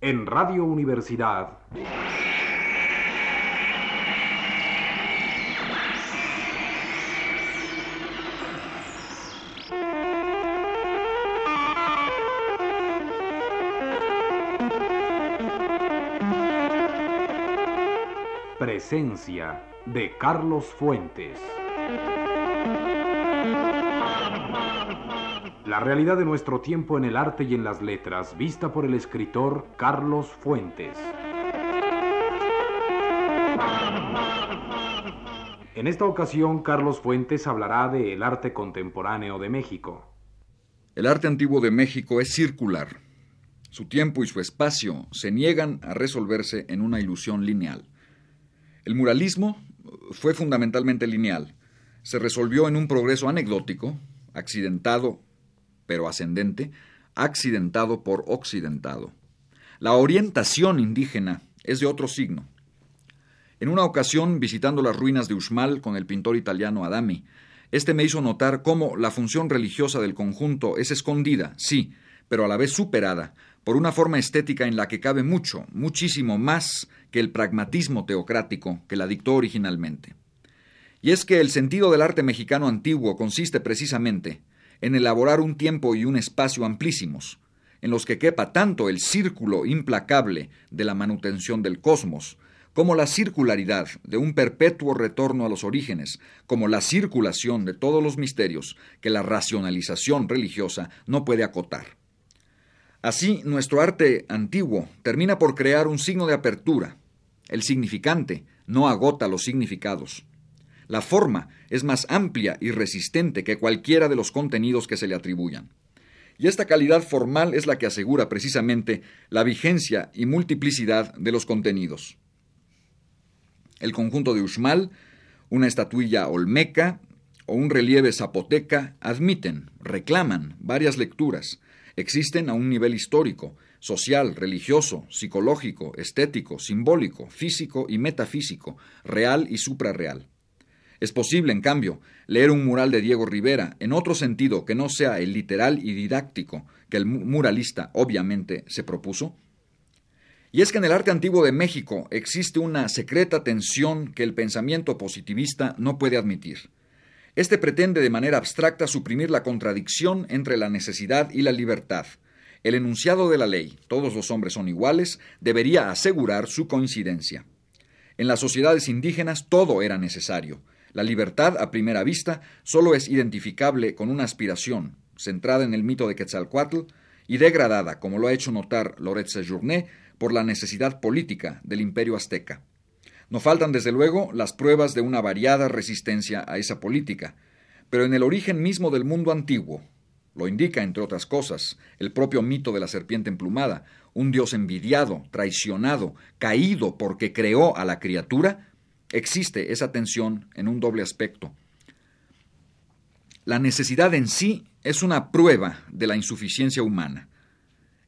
En Radio Universidad. Presencia de Carlos Fuentes. La realidad de nuestro tiempo en el arte y en las letras, vista por el escritor Carlos Fuentes. En esta ocasión, Carlos Fuentes hablará de el arte contemporáneo de México. El arte antiguo de México es circular. Su tiempo y su espacio se niegan a resolverse en una ilusión lineal. El muralismo fue fundamentalmente lineal. Se resolvió en un progreso anecdótico, accidentado pero ascendente, accidentado por occidentado. La orientación indígena es de otro signo. En una ocasión, visitando las ruinas de Uxmal con el pintor italiano Adami, este me hizo notar cómo la función religiosa del conjunto es escondida, sí, pero a la vez superada, por una forma estética en la que cabe mucho, muchísimo más que el pragmatismo teocrático que la dictó originalmente. Y es que el sentido del arte mexicano antiguo consiste precisamente en elaborar un tiempo y un espacio amplísimos, en los que quepa tanto el círculo implacable de la manutención del cosmos, como la circularidad de un perpetuo retorno a los orígenes, como la circulación de todos los misterios que la racionalización religiosa no puede acotar. Así, nuestro arte antiguo termina por crear un signo de apertura. El significante no agota los significados. La forma es más amplia y resistente que cualquiera de los contenidos que se le atribuyan. Y esta calidad formal es la que asegura precisamente la vigencia y multiplicidad de los contenidos. El conjunto de Uxmal, una estatuilla olmeca o un relieve zapoteca admiten, reclaman varias lecturas, existen a un nivel histórico, social, religioso, psicológico, estético, simbólico, físico y metafísico, real y suprarreal. Es posible, en cambio, leer un mural de Diego Rivera en otro sentido que no sea el literal y didáctico que el muralista obviamente se propuso. Y es que en el arte antiguo de México existe una secreta tensión que el pensamiento positivista no puede admitir. Este pretende de manera abstracta suprimir la contradicción entre la necesidad y la libertad. El enunciado de la ley, todos los hombres son iguales, debería asegurar su coincidencia. En las sociedades indígenas todo era necesario. La libertad, a primera vista, solo es identificable con una aspiración, centrada en el mito de Quetzalcoatl y degradada, como lo ha hecho notar Loret Sejourné, por la necesidad política del imperio azteca. No faltan, desde luego, las pruebas de una variada resistencia a esa política, pero en el origen mismo del mundo antiguo, lo indica, entre otras cosas, el propio mito de la serpiente emplumada, un dios envidiado, traicionado, caído porque creó a la criatura, existe esa tensión en un doble aspecto. La necesidad en sí es una prueba de la insuficiencia humana.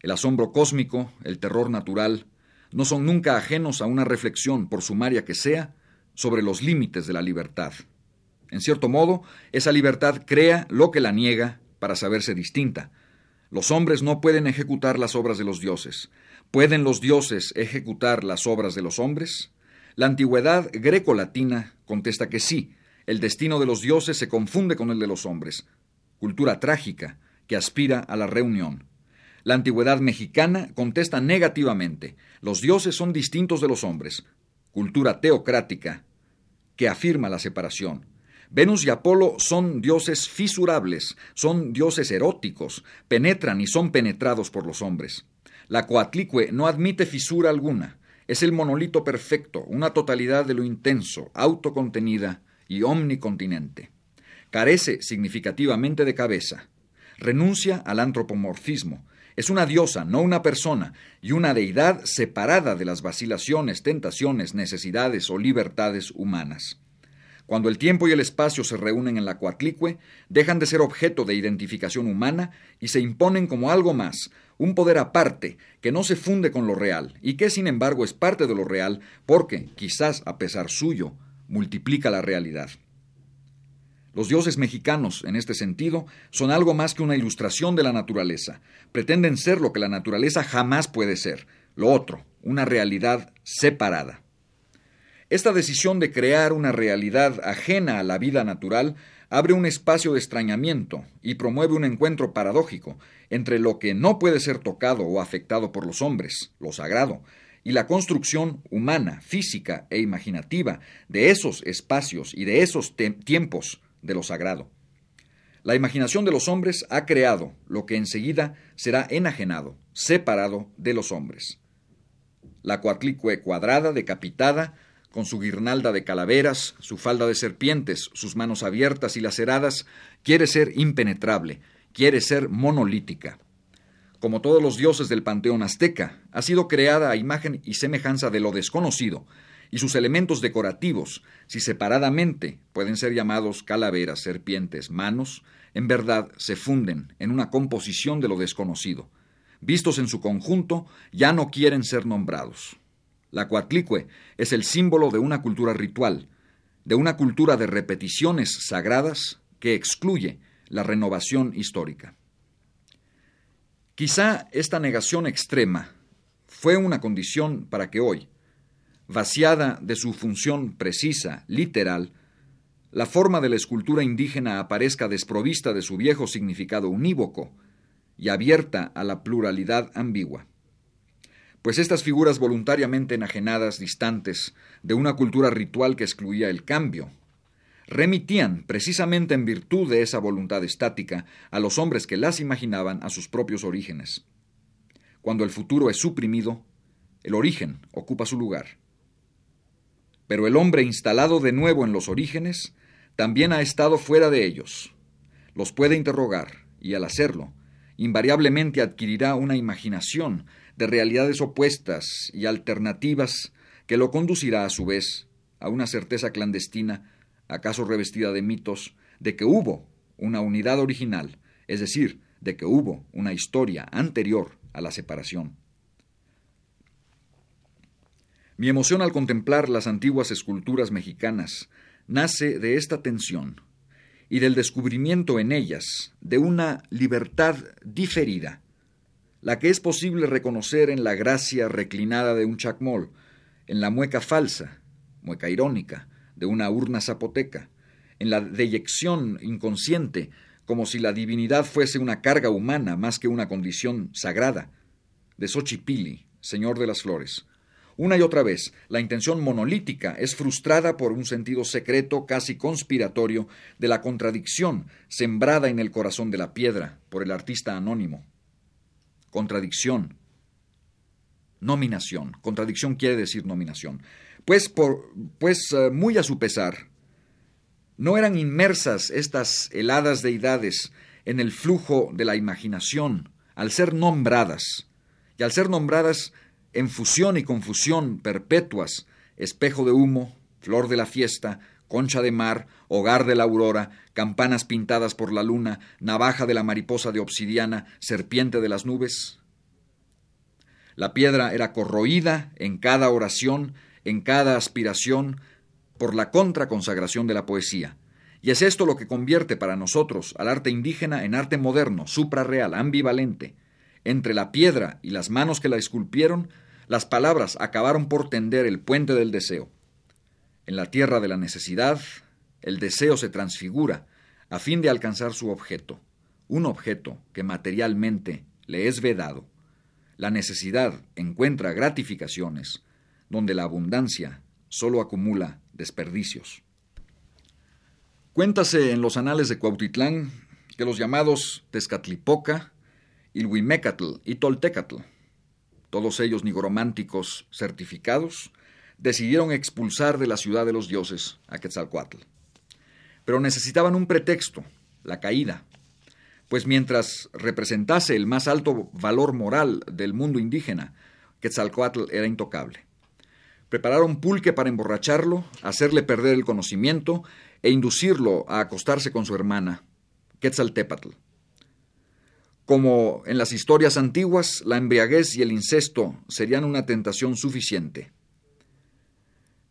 El asombro cósmico, el terror natural, no son nunca ajenos a una reflexión, por sumaria que sea, sobre los límites de la libertad. En cierto modo, esa libertad crea lo que la niega para saberse distinta. Los hombres no pueden ejecutar las obras de los dioses. ¿Pueden los dioses ejecutar las obras de los hombres? La antigüedad greco-latina contesta que sí, el destino de los dioses se confunde con el de los hombres. Cultura trágica que aspira a la reunión. La antigüedad mexicana contesta negativamente, los dioses son distintos de los hombres. Cultura teocrática que afirma la separación. Venus y Apolo son dioses fisurables, son dioses eróticos, penetran y son penetrados por los hombres. La coatlicue no admite fisura alguna. Es el monolito perfecto, una totalidad de lo intenso, autocontenida y omnicontinente. Carece significativamente de cabeza. Renuncia al antropomorfismo. Es una diosa, no una persona, y una deidad separada de las vacilaciones, tentaciones, necesidades o libertades humanas. Cuando el tiempo y el espacio se reúnen en la Coatlicue, dejan de ser objeto de identificación humana y se imponen como algo más, un poder aparte, que no se funde con lo real y que sin embargo es parte de lo real porque, quizás a pesar suyo, multiplica la realidad. Los dioses mexicanos, en este sentido, son algo más que una ilustración de la naturaleza. Pretenden ser lo que la naturaleza jamás puede ser, lo otro, una realidad separada. Esta decisión de crear una realidad ajena a la vida natural abre un espacio de extrañamiento y promueve un encuentro paradójico entre lo que no puede ser tocado o afectado por los hombres, lo sagrado, y la construcción humana, física e imaginativa de esos espacios y de esos tiempos de lo sagrado. La imaginación de los hombres ha creado lo que enseguida será enajenado, separado de los hombres. La cuatlicue cuadrada, decapitada, con su guirnalda de calaveras, su falda de serpientes, sus manos abiertas y laceradas, quiere ser impenetrable, quiere ser monolítica. Como todos los dioses del panteón azteca, ha sido creada a imagen y semejanza de lo desconocido, y sus elementos decorativos, si separadamente pueden ser llamados calaveras, serpientes, manos, en verdad se funden en una composición de lo desconocido. Vistos en su conjunto, ya no quieren ser nombrados. La cuatlicue es el símbolo de una cultura ritual, de una cultura de repeticiones sagradas que excluye la renovación histórica. Quizá esta negación extrema fue una condición para que hoy, vaciada de su función precisa, literal, la forma de la escultura indígena aparezca desprovista de su viejo significado unívoco y abierta a la pluralidad ambigua pues estas figuras voluntariamente enajenadas, distantes de una cultura ritual que excluía el cambio, remitían, precisamente en virtud de esa voluntad estática, a los hombres que las imaginaban a sus propios orígenes. Cuando el futuro es suprimido, el origen ocupa su lugar. Pero el hombre instalado de nuevo en los orígenes también ha estado fuera de ellos. Los puede interrogar, y al hacerlo, invariablemente adquirirá una imaginación de realidades opuestas y alternativas que lo conducirá a su vez a una certeza clandestina, acaso revestida de mitos, de que hubo una unidad original, es decir, de que hubo una historia anterior a la separación. Mi emoción al contemplar las antiguas esculturas mexicanas nace de esta tensión y del descubrimiento en ellas de una libertad diferida la que es posible reconocer en la gracia reclinada de un chacmol, en la mueca falsa, mueca irónica, de una urna zapoteca, en la deyección inconsciente, como si la divinidad fuese una carga humana más que una condición sagrada, de Xochipili, señor de las flores. Una y otra vez, la intención monolítica es frustrada por un sentido secreto, casi conspiratorio, de la contradicción sembrada en el corazón de la piedra por el artista anónimo contradicción. Nominación. Contradicción quiere decir nominación. Pues, por, pues eh, muy a su pesar, no eran inmersas estas heladas deidades en el flujo de la imaginación, al ser nombradas, y al ser nombradas en fusión y confusión perpetuas, espejo de humo, flor de la fiesta, concha de mar, hogar de la aurora, campanas pintadas por la luna, navaja de la mariposa de obsidiana, serpiente de las nubes. La piedra era corroída en cada oración, en cada aspiración, por la contraconsagración de la poesía. Y es esto lo que convierte para nosotros al arte indígena en arte moderno, suprarreal, ambivalente. Entre la piedra y las manos que la esculpieron, las palabras acabaron por tender el puente del deseo. En la tierra de la necesidad, el deseo se transfigura a fin de alcanzar su objeto, un objeto que materialmente le es vedado. La necesidad encuentra gratificaciones donde la abundancia solo acumula desperdicios. Cuéntase en los anales de Cuautitlán que los llamados Tezcatlipoca, Ilhuimecatl y Toltecatl, todos ellos nigrománticos certificados, decidieron expulsar de la ciudad de los dioses a Quetzalcoatl. Pero necesitaban un pretexto, la caída, pues mientras representase el más alto valor moral del mundo indígena, Quetzalcoatl era intocable. Prepararon pulque para emborracharlo, hacerle perder el conocimiento e inducirlo a acostarse con su hermana, Quetzaltépatl. Como en las historias antiguas, la embriaguez y el incesto serían una tentación suficiente.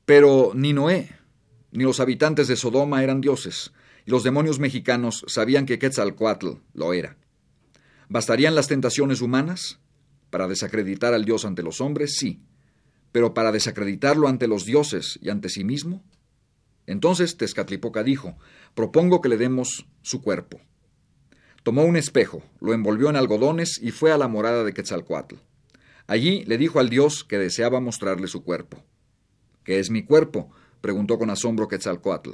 Pero ni Noé, ni los habitantes de Sodoma eran dioses, y los demonios mexicanos sabían que Quetzalcoatl lo era. ¿Bastarían las tentaciones humanas? Para desacreditar al Dios ante los hombres, sí. Pero para desacreditarlo ante los dioses y ante sí mismo. Entonces Tezcatlipoca dijo, propongo que le demos su cuerpo. Tomó un espejo, lo envolvió en algodones y fue a la morada de Quetzalcoatl. Allí le dijo al dios que deseaba mostrarle su cuerpo. ¿Qué es mi cuerpo? preguntó con asombro Quetzalcoatl.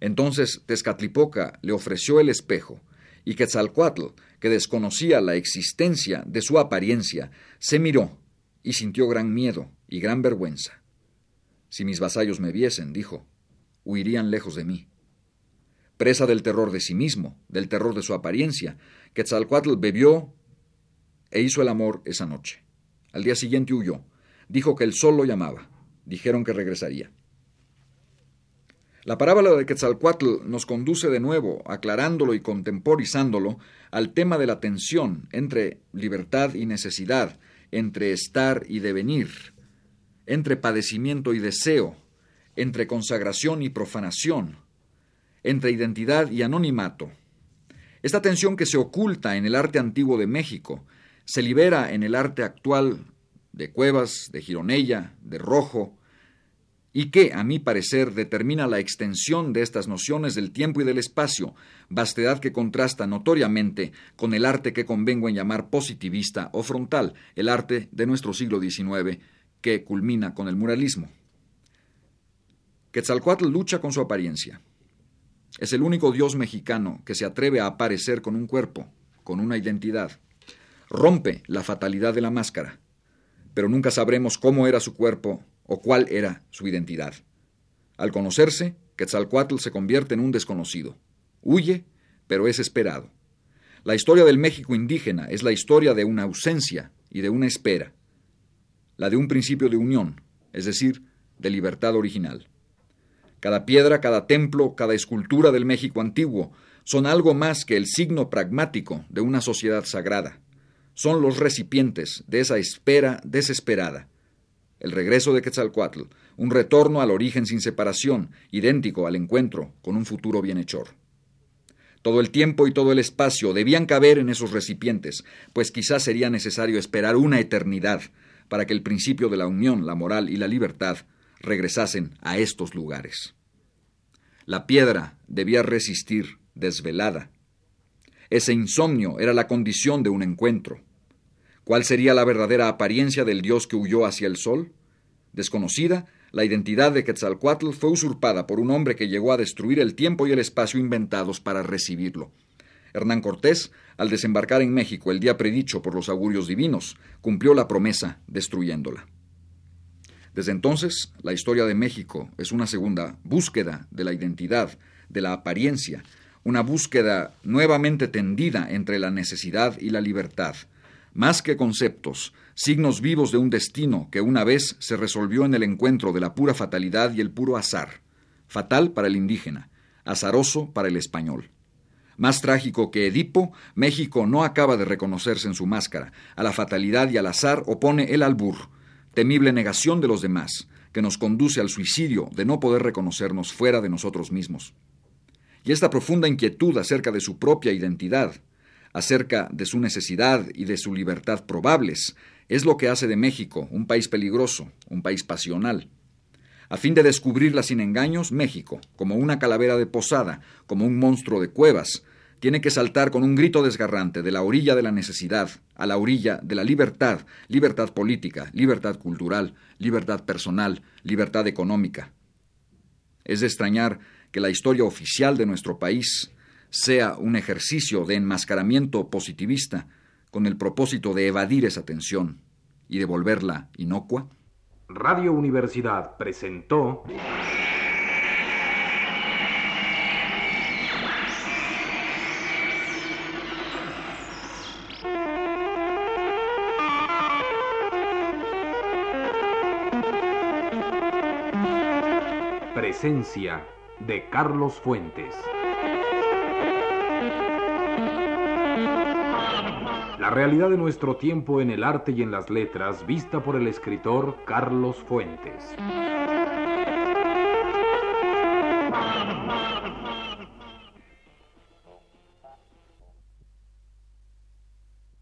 Entonces Tezcatlipoca le ofreció el espejo, y Quetzalcoatl, que desconocía la existencia de su apariencia, se miró y sintió gran miedo y gran vergüenza. Si mis vasallos me viesen, dijo, huirían lejos de mí. Presa del terror de sí mismo, del terror de su apariencia, Quetzalcoatl bebió e hizo el amor esa noche. Al día siguiente huyó. Dijo que el sol lo llamaba. Dijeron que regresaría. La parábola de Quetzalcoatl nos conduce de nuevo, aclarándolo y contemporizándolo, al tema de la tensión entre libertad y necesidad, entre estar y devenir, entre padecimiento y deseo, entre consagración y profanación, entre identidad y anonimato. Esta tensión que se oculta en el arte antiguo de México, se libera en el arte actual de Cuevas, de Gironella, de Rojo, y que, a mi parecer, determina la extensión de estas nociones del tiempo y del espacio, vastedad que contrasta notoriamente con el arte que convengo en llamar positivista o frontal, el arte de nuestro siglo XIX, que culmina con el muralismo. Quetzalcoatl lucha con su apariencia. Es el único dios mexicano que se atreve a aparecer con un cuerpo, con una identidad. Rompe la fatalidad de la máscara, pero nunca sabremos cómo era su cuerpo o cuál era su identidad. Al conocerse, Quetzalcoatl se convierte en un desconocido. Huye, pero es esperado. La historia del México indígena es la historia de una ausencia y de una espera, la de un principio de unión, es decir, de libertad original. Cada piedra, cada templo, cada escultura del México antiguo son algo más que el signo pragmático de una sociedad sagrada. Son los recipientes de esa espera desesperada, el regreso de Quetzalcoatl, un retorno al origen sin separación, idéntico al encuentro con un futuro bienhechor. Todo el tiempo y todo el espacio debían caber en esos recipientes, pues quizás sería necesario esperar una eternidad para que el principio de la unión, la moral y la libertad regresasen a estos lugares. La piedra debía resistir, desvelada. Ese insomnio era la condición de un encuentro. ¿Cuál sería la verdadera apariencia del dios que huyó hacia el sol? Desconocida, la identidad de Quetzalcoatl fue usurpada por un hombre que llegó a destruir el tiempo y el espacio inventados para recibirlo. Hernán Cortés, al desembarcar en México el día predicho por los augurios divinos, cumplió la promesa destruyéndola. Desde entonces, la historia de México es una segunda búsqueda de la identidad, de la apariencia, una búsqueda nuevamente tendida entre la necesidad y la libertad, más que conceptos, signos vivos de un destino que una vez se resolvió en el encuentro de la pura fatalidad y el puro azar, fatal para el indígena, azaroso para el español. Más trágico que Edipo, México no acaba de reconocerse en su máscara. A la fatalidad y al azar opone el albur, temible negación de los demás, que nos conduce al suicidio de no poder reconocernos fuera de nosotros mismos. Y esta profunda inquietud acerca de su propia identidad, acerca de su necesidad y de su libertad probables, es lo que hace de México un país peligroso, un país pasional. A fin de descubrirla sin engaños, México, como una calavera de posada, como un monstruo de cuevas, tiene que saltar con un grito desgarrante de la orilla de la necesidad a la orilla de la libertad, libertad política, libertad cultural, libertad personal, libertad económica. Es de extrañar que la historia oficial de nuestro país sea un ejercicio de enmascaramiento positivista con el propósito de evadir esa tensión y de volverla inocua? Radio Universidad presentó Presencia de Carlos Fuentes. La realidad de nuestro tiempo en el arte y en las letras, vista por el escritor Carlos Fuentes.